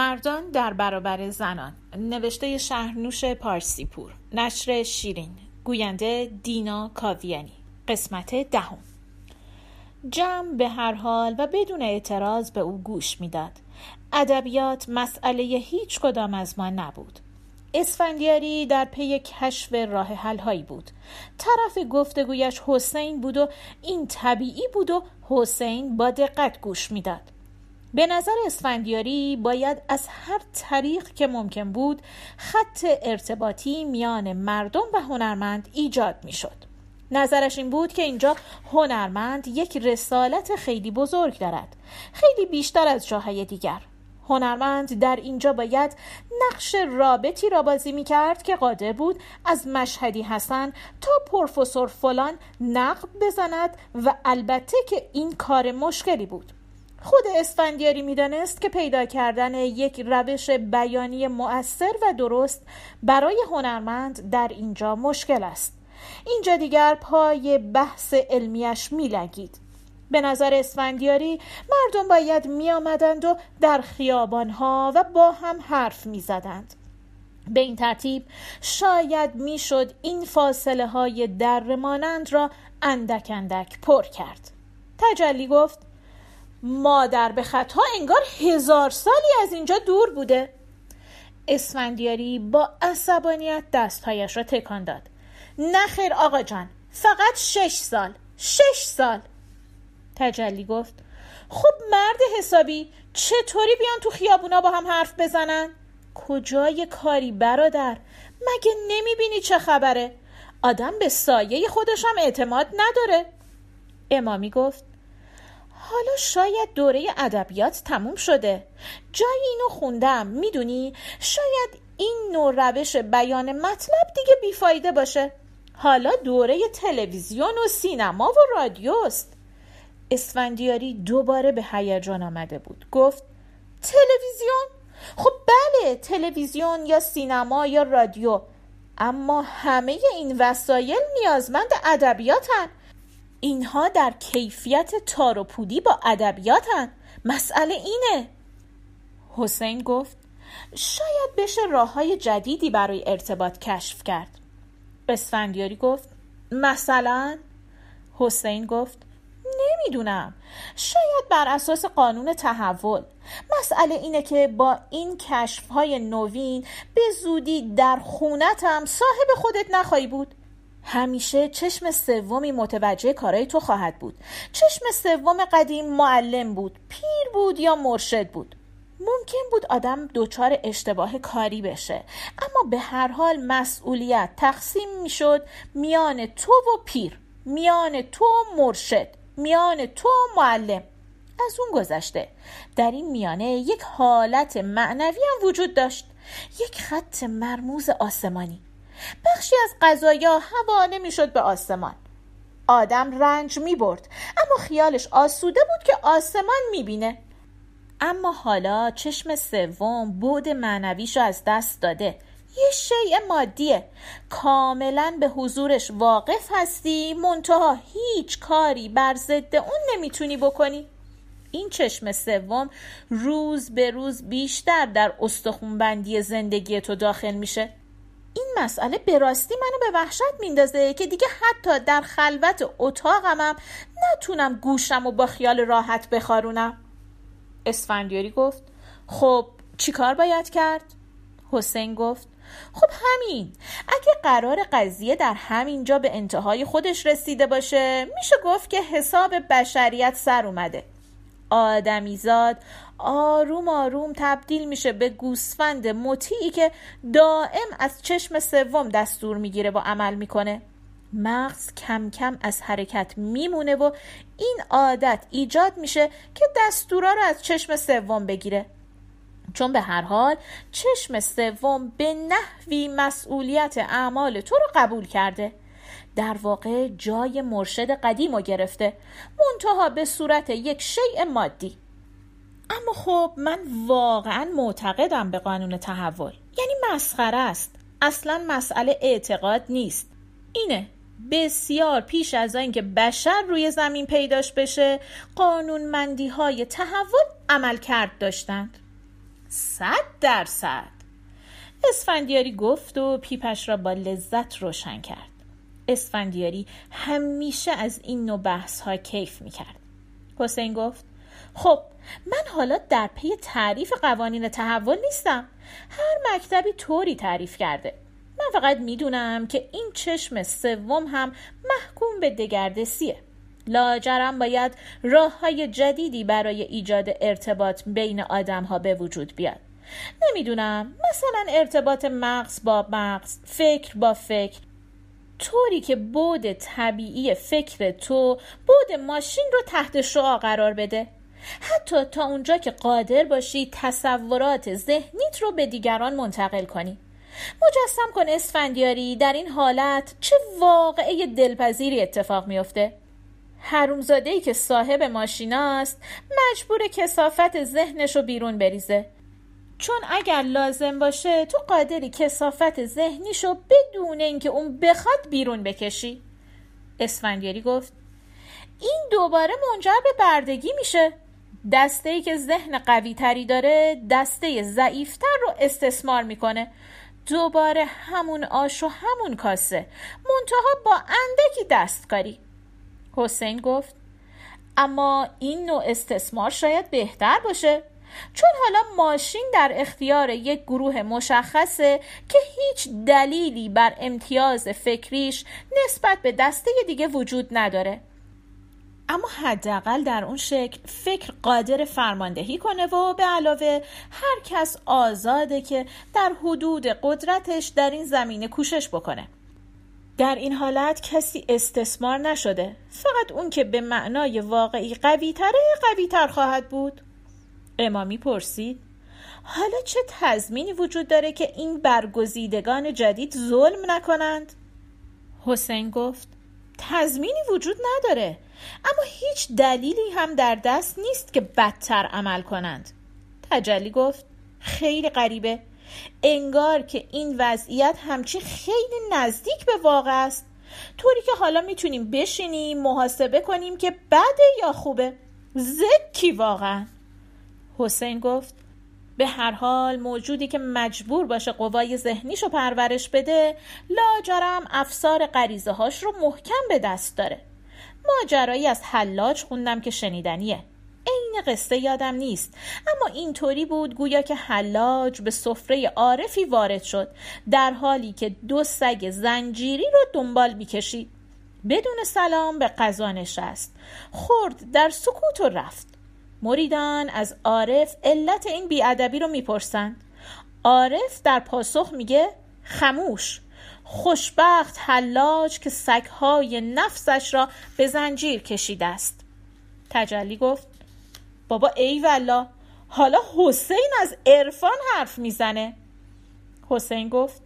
مردان در برابر زنان. نوشته شهرنوش پارسیپور. نشر شیرین. گوینده دینا کاویانی. قسمت دهم. جمع به هر حال و بدون اعتراض به او گوش می‌داد. ادبیات مسئله هیچ کدام از ما نبود. اسفندیاری در پی کشف راه حل هایی بود. طرف گفتگویش حسین بود و این طبیعی بود و حسین با دقت گوش می‌داد. به نظر اسفندیاری باید از هر طریق که ممکن بود خط ارتباطی میان مردم و هنرمند ایجاد می‌شد. نظرش این بود که اینجا هنرمند یک رسالت خیلی بزرگ دارد خیلی بیشتر از جاهای دیگر هنرمند در اینجا باید نقش رابطی را بازی می کرد که قادر بود از مشهدی حسن تا پروفسور فلان نقد بزند و البته که این کار مشکلی بود خود اسفندیاری می‌دانست که پیدا کردن یک روش بیانی مؤثر و درست برای هنرمند در اینجا مشکل است. اینجا دیگر پای بحث علمیش میلگید به نظر اسفندیاری مردم باید می آمدند و در خیابانها و با هم حرف می زدند. به این ترتیب شاید می‌شد این فاصله های در را اندک اندک پر کرد. تجلی گفت مادر به خطا انگار هزار سالی از اینجا دور بوده اسفندیاری با عصبانیت دستهایش را تکان داد نه خیر آقا جان فقط شش سال شش سال تجلی گفت خب مرد حسابی چطوری بیان تو خیابونا با هم حرف بزنن؟ کجای کاری برادر؟ مگه نمی‌بینی چه خبره؟ آدم به سایه خودش هم اعتماد نداره امامی گفت حالا شاید دوره ادبیات تموم شده. جای اینو خوندم می‌دونی؟ شاید این نوع روش بیان مطلب دیگه بیفایده باشه. حالا دوره تلویزیون و سینما و رادیوست اسفندیاری دوباره به هیجان آمده بود. گفت تلویزیون؟ خب بله تلویزیون یا سینما یا رادیو. اما همه این وسایل نیازمند ادبیاتن. اینها در کیفیت تار و پودی با ادبیاتن. مسئله اینه. حسین گفت شاید بشه راه های جدیدی برای ارتباط کشف کرد. اسفندیاری گفت مثلا؟ حسین گفت نمی‌دونم. شاید بر اساس قانون تحول. مسئله اینه که با این کشف های نوین به زودی در خونتم صاحب خودت نخواهی بود. همیشه چشم سومی متوجه کارای تو خواهد بود. چشم سوم قدیم معلم بود پیر بود یا مرشد بود. ممکن بود آدم دچار اشتباه کاری بشه اما به هر حال مسئولیت تقسیم می‌شد میان تو و پیر میان تو و مرشد میان تو و معلم. از اون گذشته در این میانه یک حالت معنوی هم وجود داشت یک خط مرموز آسمانی. بخشی از غذایا حواله می‌شد به آسمان. آدم رنج می برد اما خیالش آسوده بود که آسمان می‌بینه. اما حالا چشم سوم بود معنویش از دست داده. یه شیء مادیه. کاملا به حضورش واقف هستی منتها هیچ کاری بر ضد اون نمی‌تونی بکنی. این چشم سوم روز به روز بیشتر در استخونبندی زندگی تو داخل میشه. این مسئله به راستی منو به وحشت میندازه که دیگه حتی در خلوت اتاقمم نتونم گوشم و با خیال راحت بخارونم اسفندیاری گفت خب چیکار باید کرد؟ حسین گفت خب همین اگه قرار قضیه در همین جا به انتهای خودش رسیده باشه میشه گفت که حساب بشریت سر اومده آدمیزاد آروم آروم تبدیل میشه به گوسفند مطیعی که دائم از چشم سوم دستور می‌گیره و عمل می‌کنه. مغز کم کم از حرکت میمونه و این عادت ایجاد میشه که دستورا رو از چشم سوم بگیره. چون به هر حال چشم سوم به نحوی مسئولیت اعمال تو رو قبول کرده. در واقع جای مرشد قدیم رو گرفته. منتها به صورت یک شیء مادی. اما خب من واقعا معتقدم به قانون تحول. یعنی مسخره است. اصلا مسئله اعتقاد نیست. اینه بسیار پیش از اینکه بشر روی زمین پیداش بشه قانونمندی های تحول عمل کرد داشتند. صد درصد. اسفندیاری گفت و پیپش را با لذت روشن کرد. اسفندیاری همیشه از این نوع بحث ها کیف می کرد حسین گفت خب من حالا در پی تعریف قوانین تحول نیستم. هر مکتبی طوری تعریف کرده. من فقط می‌دونم که این چشم سوم هم محکوم به دگردسیه. لاجرم باید راه های جدیدی برای ایجاد ارتباط بین آدم ها به وجود بیاد. نمی‌دونم مثلا ارتباط مغز با مغز فکر با فکر. طوری که بود طبیعی فکر تو بود ماشین رو تحت شعا قرار بده. حتی تا اونجا که قادر باشی تصورات ذهنیت رو به دیگران منتقل کنی. مجسم کن اسفندیاری در این حالت چه واقعه دلپذیری اتفاق میافته. حرومزاده ای که صاحب ماشیناست مجبور کسافت ذهنش رو بیرون بریزه. چون اگر لازم باشه تو قادری کسافت ذهنیشو بدون اینکه اون بخواد بیرون بکشی. اسفندیاری گفت این دوباره منجر به بردگی میشه. دسته ای که ذهن قوی تری داره دسته ضعیفتر رو استثمار می‌کنه. دوباره همون آش و همون کاسه. منتها با اندکی دستکاری. حسین گفت اما این نوع استثمار شاید بهتر باشه. چون حالا ماشین در اختیار یک گروه مشخصه که هیچ دلیلی بر امتیاز فکریش نسبت به دسته دیگه وجود نداره. اما حداقل در اون شکل فکر قادر فرماندهی کنه و به علاوه هر کس آزاده که در حدود قدرتش در این زمینه کوشش بکنه. در این حالت کسی استثمار نشده. فقط اون که به معنای واقعی قوی تره قوی تر خواهد بود. امامی پرسید حالا چه تضمینی وجود داره که این برگزیدگان جدید ظلم نکنند؟ حسین گفت تضمینی وجود نداره. اما هیچ دلیلی هم در دست نیست که بدتر عمل کنند. تجلی گفت خیلی غریبه. انگار که این وضعیت همچی خیلی نزدیک به واقع است. طوری که حالا می‌تونیم بشینیم محاسبه کنیم که بده یا خوبه. زکی واقعا. حسین گفت به هر حال موجودی که مجبور باشه قوای ذهنیشو پرورش بده لاجرم افسار غریزه هاش رو محکم به دست داره. ماجرایی از حلاج خوندم که شنیدنیه. عین قصه یادم نیست. اما اینطوری بود گویا که حلاج به سفره عارفی وارد شد در حالی که دو سگ زنجیری رو دنبال می‌کشید. بدون سلام به غذا نشست. خورد در سکوت و رفت. مریدان از عارف علت این بیادبی رو می‌پرسند. عارف در پاسخ میگه خموش. خوشبخت حلاج که سگهای نفسش را به زنجیر کشیده است. تجلی گفت بابا ای والا حالا حسین از عرفان حرف می‌زنه. حسین گفت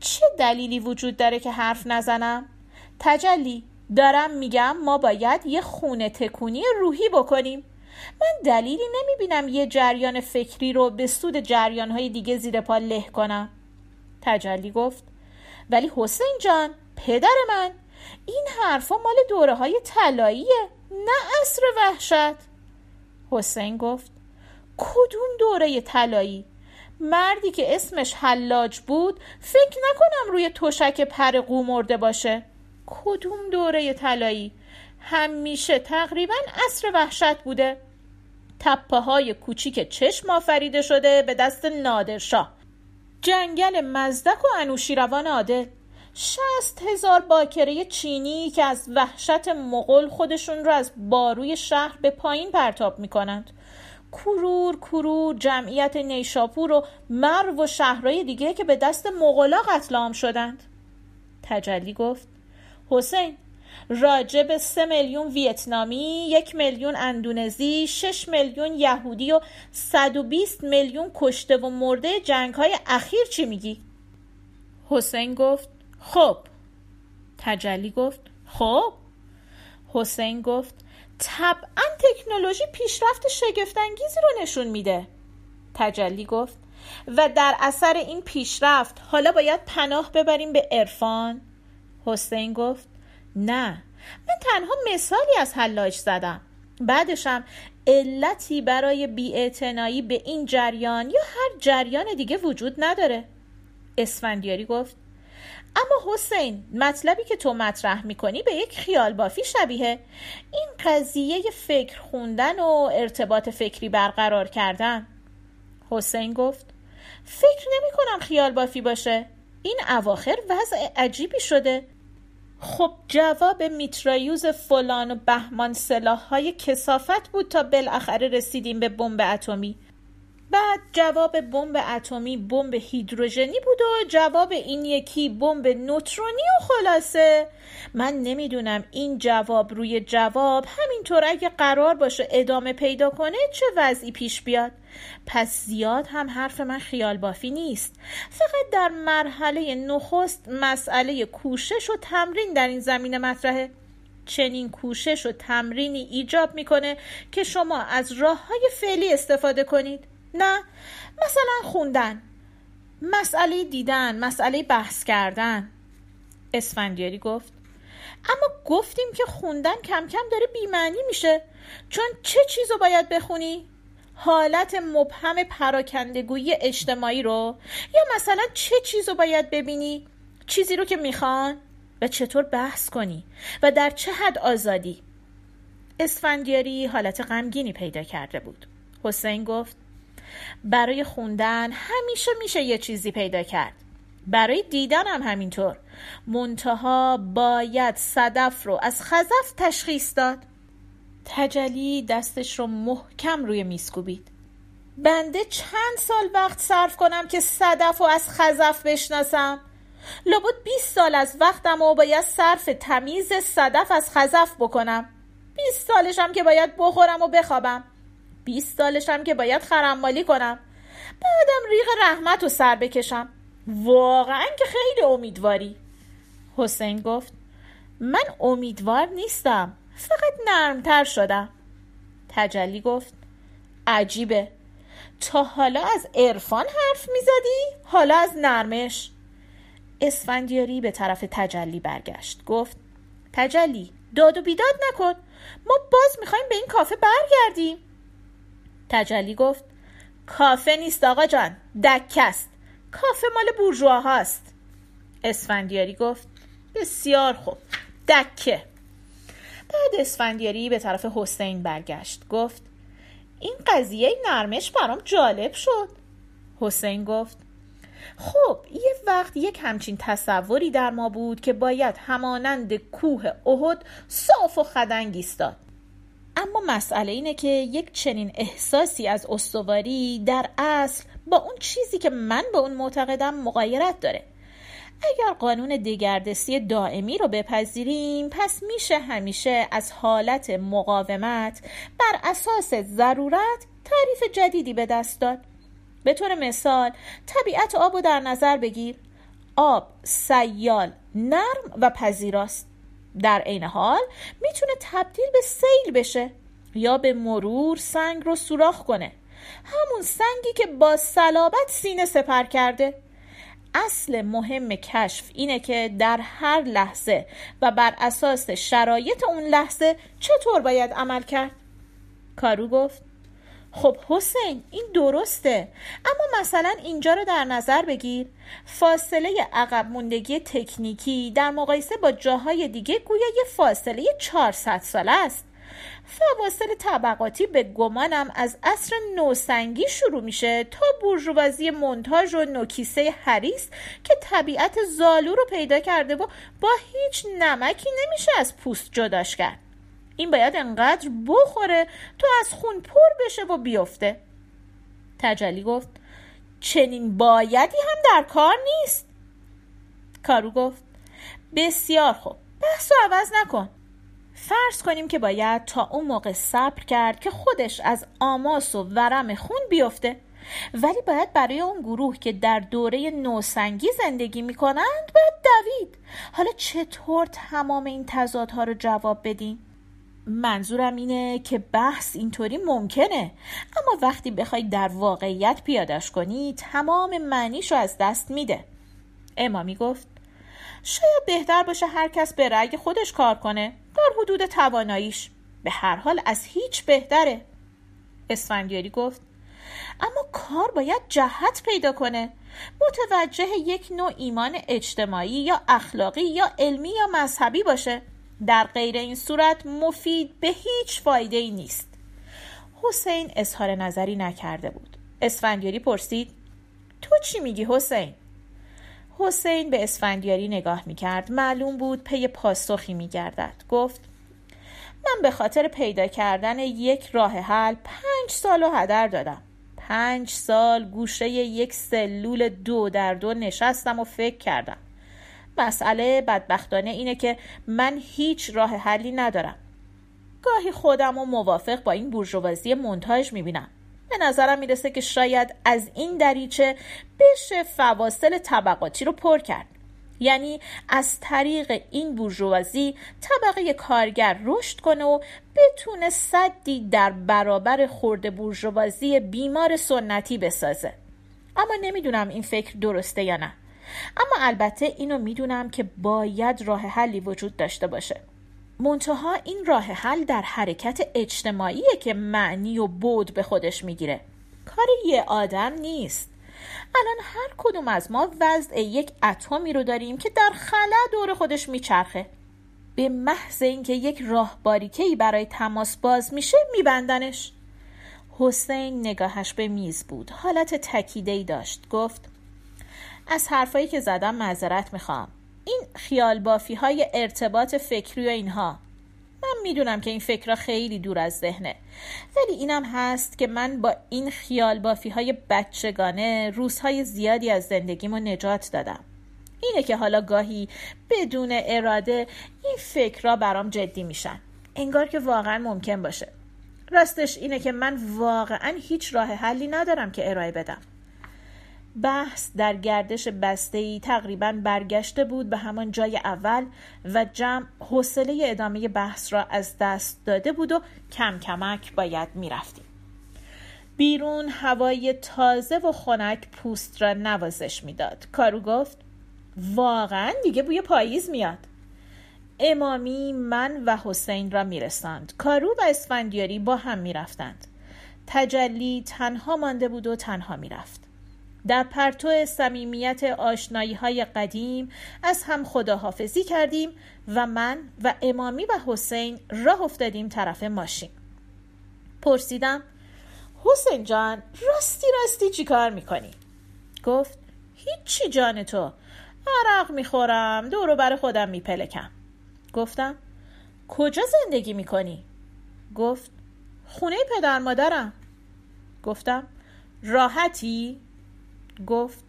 چه دلیلی وجود داره که حرف نزنم؟ تجلی دارم میگم ما باید یه خونه تکونی روحی بکنیم. من دلیلی نمی‌بینم یه جریان فکری رو به سود جریانهای دیگه زیر پا له کنم. تجلی گفت ولی حسین جان پدر من این حرفا مال دوره های طلاییه نه عصر وحشت. حسین گفت کدوم دوره طلایی؟ مردی که اسمش حلاج بود فکر نکنم روی تشک پر قو مرده باشه. کدوم دوره طلایی؟ همیشه تقریبا عصر وحشت بوده. تپه های کوچیک چشم آفریده شده به دست نادرشاه. جنگل مزدک و انوشیروان عادل. شست هزار باکره چینی که از وحشت مغول خودشون رو از باروی شهر به پایین پرتاب می‌کنند. کرور کرور جمعیت نیشاپور و مرو و شهرهای دیگه که به دست مغلا قتل عام شدند. تجلی گفت حسین راجع به سه میلیون ویتنامی، یک میلیون اندونزی، شش میلیون یهودی و 120 میلیون کشته و مرده جنگ های اخیر چی میگی؟ حسین گفت خب. تجلی گفت خب. حسین گفت طبعا تکنولوژی پیشرفت شگفتانگیزی رو نشون میده. تجلی گفت و در اثر این پیشرفت حالا باید پناه ببریم به عرفان. حسین گفت نه. من تنها مثالی از حلاج زدم. بعدشم علتی برای بیاعتنایی به این جریان یا هر جریان دیگه وجود نداره. اسفندیاری گفت اما حسین مطلبی که تو مطرح می‌کنی به یک خیال بافی شبیه این قضیه فکر خوندن و ارتباط فکری برقرار کردن. حسین گفت فکر نمی کنم خیال بافی باشه. این اواخر وضع عجیبی شده. خب جواب میترایوز فلان و بهمان سلاح های کسافت بود تا بالاخره رسیدیم به بمب اتمی. بعد جواب بمب اتمی بمب هیدروژنی بود و جواب این یکی بمب نوترونی و خلاصه. من نمی‌دونم این جواب روی جواب همینطور اگه قرار باشه ادامه پیدا کنه چه وضعی پیش بیاد. پس زیاد هم حرف من خیال بافی نیست. فقط در مرحله نخست مسئله کوشش و تمرین در این زمینه مطرحه. چنین کوشش و تمرینی ایجاب می‌کنه که شما از راه های فعلی استفاده کنید. نه مثلا خوندن. مسئله دیدن مسئله بحث کردن. اسفندیاری گفت. اما گفتیم که خوندن کم کم داره بیمعنی میشه. چون چه چیزو باید بخونی؟ حالت مبهم پراکندگویی اجتماعی رو؟ یا مثلا چه چیزو باید ببینی؟ چیزی رو که می‌خوان؟ و چطور بحث کنی؟ و در چه حد آزادی؟ اسفندیاری حالت غمگینی پیدا کرده بود. حسین گفت برای خوندن همیشه میشه یه چیزی پیدا کرد. برای دیدن هم همینطور. منتها باید صدف رو از خزف تشخیص داد. تجلی دستش رو محکم روی میز کوبید. بنده چند سال وقت صرف کنم که صدف رو از خزف بشناسم؟ لابد 20 سال از وقتم و باید صرف تمیز صدف از خزف بکنم. 20 سالشم که باید بخورم و بخوابم. 20 سالشم که باید خرمالی کنم. بعدم ریغ رحمت رو سر بکشم. واقعا که خیلی امیدواری. حسین گفت من امیدوار نیستم. فقط نرمتر شدم. تجلی گفت عجیبه. تا حالا از عرفان حرف می‌زدی؟ حالا از نرمش. اسفندیاری به طرف تجلی برگشت. گفت تجلی داد و بیداد نکن. ما باز می‌خوایم به این کافه برگردیم. تجلی گفت کافه نیست آقا جان دکه است. کافه مال بورژوا هاست اسفندیاری گفت بسیار خوب دکه. بعد اسفندیاری به طرف حسین برگشت. گفت این قضیه نرمش برام جالب شد. حسین گفت خب یه وقت یک همچین تصوری در ما بود که باید همانند کوه احد صاف و خدنگ ایستاد. اما مسئله اینه که یک چنین احساسی از استواری در اصل با اون چیزی که من به اون معتقدم مقایرت داره. اگر قانون دگردسی دائمی رو بپذیریم پس میشه همیشه از حالت مقاومت بر اساس ضرورت تعریف جدیدی به دست داد. به طور مثال طبیعت آب رو در نظر بگیر. آب سیال نرم و پذیراست. در عین حال می‌تونه تبدیل به سیل بشه یا به مرور سنگ رو سوراخ کنه. همون سنگی که با صلابت سینه سپر کرده. اصل مهم کشف اینه که در هر لحظه و بر اساس شرایط اون لحظه چطور باید عمل کرد؟ کارو گفت. خب حسین این درسته. اما مثلا اینجا رو در نظر بگیر. فاصله عقب موندگی تکنیکی در مقایسه با جاهای دیگه گویا یه فاصله 400 ساله است. فواصل طبقاتی به گمانم از عصر نوسنگی شروع میشه تا بورژوازی منتاژ و نوکیسه حریس که طبیعت زالو رو پیدا کرده و با هیچ نمکی نمیشه از پوست جداش کرد. این باید انقدر بخوره تا از خون پر بشه و بیفته. تجلی گفت چنین بایدی هم در کار نیست. کارو گفت بسیار خوب بحث عوض نکن. فرض کنیم که باید تا اون موقع صبر کرد که خودش از آماس و ورم خون بیفته. ولی باید برای اون گروه که در دوره نوسنگی زندگی می‌کنند باید دوید. حالا چطور تمام این تضادها رو جواب بدیم؟ منظورم اینه که بحث اینطوری ممکنه. اما وقتی بخوای در واقعیت پیادش کنی تمام معنیشو از دست میده. امامی گفت شاید بهتر باشه هر کس به رأی خودش کار کنه در حدود تواناییش. به هر حال از هیچ بهتره. اسفندیاری گفت اما کار باید جهت پیدا کنه. متوجه یک نوع ایمان اجتماعی یا اخلاقی یا علمی یا مذهبی باشه. در غیر این صورت مفید به هیچ فایده ای نیست. حسین اظهار نظری نکرده بود. اسفندیاری پرسید تو چی میگی حسین؟ حسین به اسفندیاری نگاه می‌کرد. معلوم بود پی پاسخی میگردد. گفت من به خاطر پیدا کردن یک راه حل پنج سال و هدر دادم. پنج سال گوشه یک سلول دو در دو نشستم و فکر کردم. مسئله بدبختانه اینه که من هیچ راه حلی ندارم. گاهی خودم و موافق با این بورژوازی منتاج می‌بینم. به نظرم می‌رسه که شاید از این دریچه بشه فواصل طبقاتی رو پر کرد. یعنی از طریق این بورژوازی طبقه کارگر رشد کنه و بتونه صدی در برابر خورده بورژوازی بیمار سنتی بسازه. اما نمی‌دونم این فکر درسته یا نه. اما البته اینو می‌دونم که باید راه حلی وجود داشته باشه. منتها این راه حل در حرکت اجتماعیه که معنی و بود به خودش می‌گیره. کار یه آدم نیست. الان هر کدوم از ما وضع یک اتمی رو داریم که در خلا دور خودش میچرخه. به محض اینکه یک راه باریکهی برای تماس باز میشه میبندنش. حسین نگاهش به میز بود. حالت تکیده ای داشت. گفت از حرفایی که زدم معذرت می‌خوام. این خیال بافی های ارتباط فکری و اینها. من می‌دونم که این فکرها خیلی دور از ذهنه. ولی اینم هست که من با این خیال بافی های بچگانه روزهای زیادی از زندگیمو نجات دادم. اینه که حالا گاهی بدون اراده این فکرها برام جدی میشن. انگار که واقعا ممکن باشه. راستش اینه که من واقعا هیچ راه حلی ندارم که ارائه بدم. بحث در گردش ای تقریبا برگشته بود به همان جای اول و جمع حوصله ادامه بحث را از دست داده بود و کم کمک باید می‌رفتیم. بیرون هوای تازه و خنک پوست را نوازش می‌داد. کارو گفت واقعا دیگه بوی پاییز میاد. امامی من و حسین را میرساند. کارو و اسفندیاری با هم می‌رفتند. تجلی تنها مانده بود و تنها می‌رفت. در پرتو صمیمیت آشنایی های قدیم از هم خداحافظی کردیم و من و امامی و حسین راه افتادیم طرف ماشین پرسیدم حسین جان راستی راستی چی کار می‌کنی؟ گفت هیچی جان تو عرق می‌خورم دورو بر خودم میپلکم گفتم کجا زندگی می‌کنی؟ گفت خونه پدر مادرم گفتم راحتی؟ گفت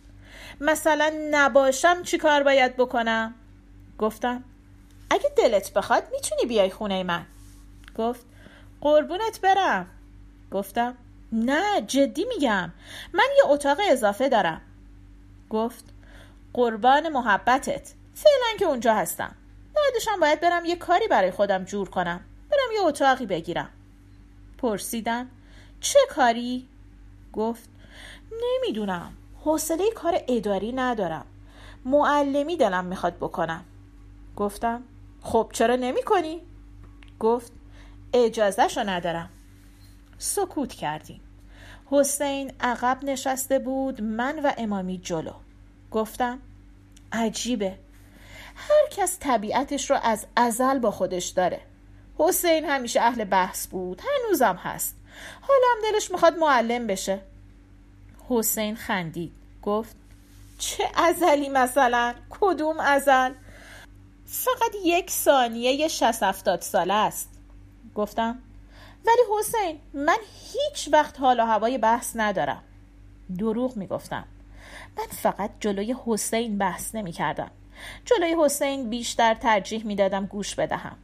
مثلا نباشم چی کار باید بکنم؟ گفتم اگه دلت بخواد می‌تونی بیای خونه من. گفت قربونت برم. گفتم نه جدی میگم من یه اتاق اضافه دارم. گفت قربان محبتت. فعلا که اونجا هستم. بعدشم باید برم یه کاری برای خودم جور کنم. برم یه اتاقی بگیرم. پرسیدم چه کاری؟ گفت نمی‌دونم. حوصله کار اداری ندارم. معلمی دلم می‌خواد بکنم. گفتم خب چرا نمی کنی؟ گفت اجازهشو ندارم. سکوت کردیم. حسین عقب نشسته بود من و امامی جلو. گفتم عجیبه. هر کس طبیعتش رو از ازل با خودش داره. حسین همیشه اهل بحث بود هنوزم هست. حالا هم دلش می‌خواد معلم بشه. حسین خندید. گفت چه ازلی مثلا؟ کدوم ازل؟ فقط یک ثانیه شست افتاد ساله است. گفتم ولی حسین من هیچ وقت حال و هوای بحث ندارم. دروغ می‌گفتم. من فقط جلوی حسین بحث نمی کردم جلوی حسین بیشتر ترجیح می دادم گوش بدهم.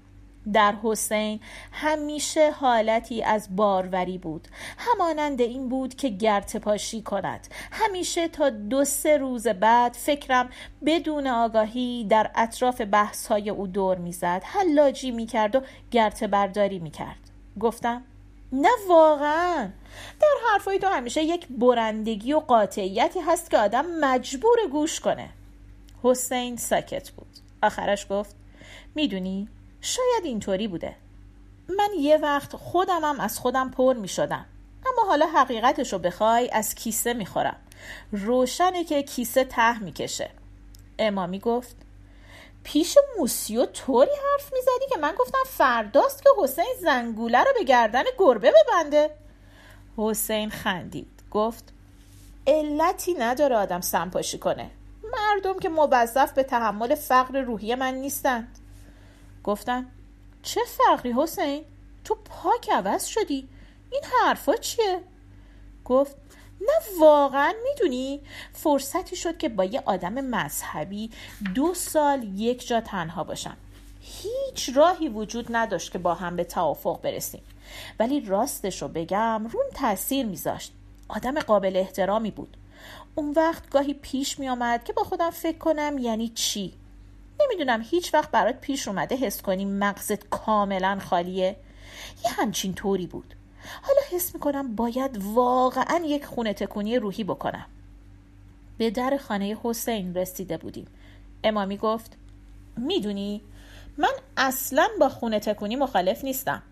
در حسین همیشه حالتی از باروری بود. همانند این بود که گرتپاشی کند. همیشه تا دو سه روز بعد فکرم بدون آگاهی در اطراف بحث های او دور می‌زد. حلاجی می‌کرد و گرته برداری می‌کرد. گفتم نه واقعا. در حرفای تو همیشه یک برندگی و قاطعیتی هست که آدم مجبور گوش کنه. حسین ساکت بود. آخرش گفت می‌دونی شاید اینطوری بوده. من یه وقت خودمم از خودم پر می شدم اما حالا حقیقتش رو بخوای از کیسه می خورم روشنه که کیسه ته می کشه امامی گفت پیش موسیو طوری حرف می‌زدی که من گفتم فرداست که حسین زنگوله رو به گردن گربه ببنده. حسین خندید. گفت علتی نداره آدم سمپاشی کنه. مردم که موظف به تحمل فقر روحی من نیستند. گفتم چه فقری حسین؟ تو پاک عوض شدی. این حرفا چیه؟ گفت نه واقعا می‌دونی. فرصتی شد که با یه آدم مذهبی دو سال یک جا تنها باشم. هیچ راهی وجود نداشت که با هم به توافق برسیم. ولی راستش رو بگم روم تاثیر میذاشت. آدم قابل احترامی بود. اون وقت گاهی پیش می آمد که با خودم فکر کنم یعنی چی. نمی‌دونم هیچ وقت برات پیش اومده حس کنی مغزت کاملا خالیه؟ یه همچین طوری بود. حالا حس می‌کنم باید واقعا یک خونه تکونی روحی بکنم. به در خانه حسین رسیده بودیم. امامی گفت می‌دونی من اصلا با خونه تکونی مخالف نیستم.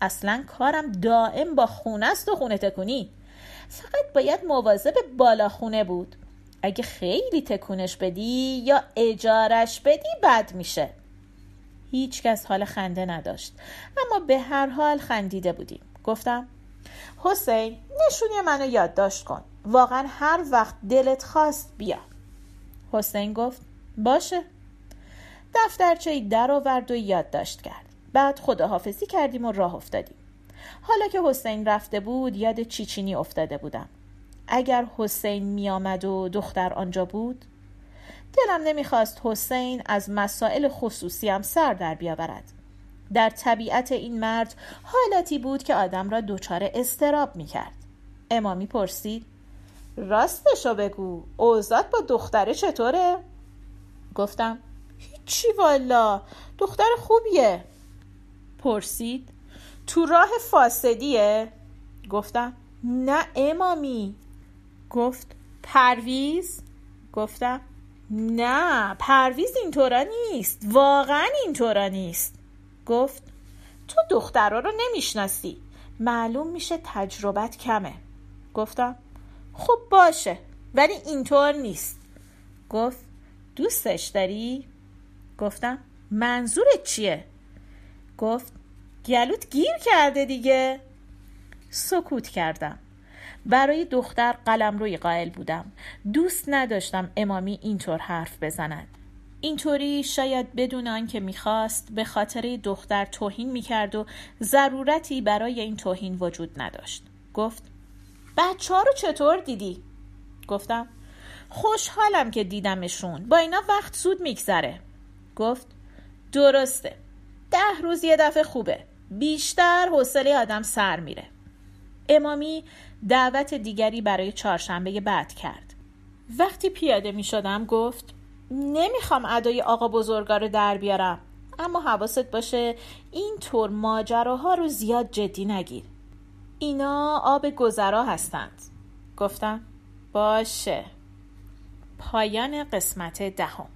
اصلا کارم دائم با خونه است و خونه تکونی. فقط باید مواظب بالا خونه بود. اگه خیلی تکونش بدی یا اجارش بدی بد میشه. هیچکس حال خنده نداشت. اما به هر حال خندیده بودیم. گفتم حسین نشونی منو یادداشت کن. واقعا هر وقت دلت خواست بیا. حسین گفت باشه. دفترچه در آورد و یادداشت کرد. بعد خداحافظی کردیم و راه افتادیم. حالا که حسین رفته بود یاد چیچینی افتاده بودم. اگر حسین میآمد و دختر آنجا بود؟ دلم نمی‌خواست حسین از مسائل خصوصیم سر در بیاورد. در طبیعت این مرد حالتی بود که آدم را دچار استراب می‌کرد. امامی پرسید راستشو بگو اوزاد با دختره چطوره؟ گفتم هیچی والا دختر خوبیه. پرسید تو راه فاسدیه؟ گفتم نه امامی. گفت پرویز؟ گفتم نه پرویز اینطورا نیست واقعا اینطورا نیست گفت تو دخترها رو نمی‌شناسی معلوم میشه تجربت کمه گفتم خب باشه ولی اینطور نیست گفت دوستش داری؟ گفتم منظورت چیه؟ گفت گلوت گیر کرده دیگه سکوت کردم برای دختر قلم روی قائل بودم. دوست نداشتم امامی اینطور حرف بزند. اینطوری شاید بدون آنکه می‌خواست به خاطر دختر توهین می‌کرد و ضرورتی برای این توهین وجود نداشت. گفت بچه ها رو چطور دیدی؟ گفتم خوشحالم که دیدمشون. با اینا وقت زود میگذره. گفت درسته. ده روز یه دفعه خوبه. بیشتر حوصله آدم سر میره. امامی دعوت دیگری برای چهارشنبه بعد کرد. وقتی پیاده می شدم گفت نمی‌خوام ادای آقا بزرگا رو در بیارم. اما حواست باشه این طور ماجراها رو زیاد جدی نگیر. اینا آب گذرا هستند. گفتم باشه. پایان قسمت دهم.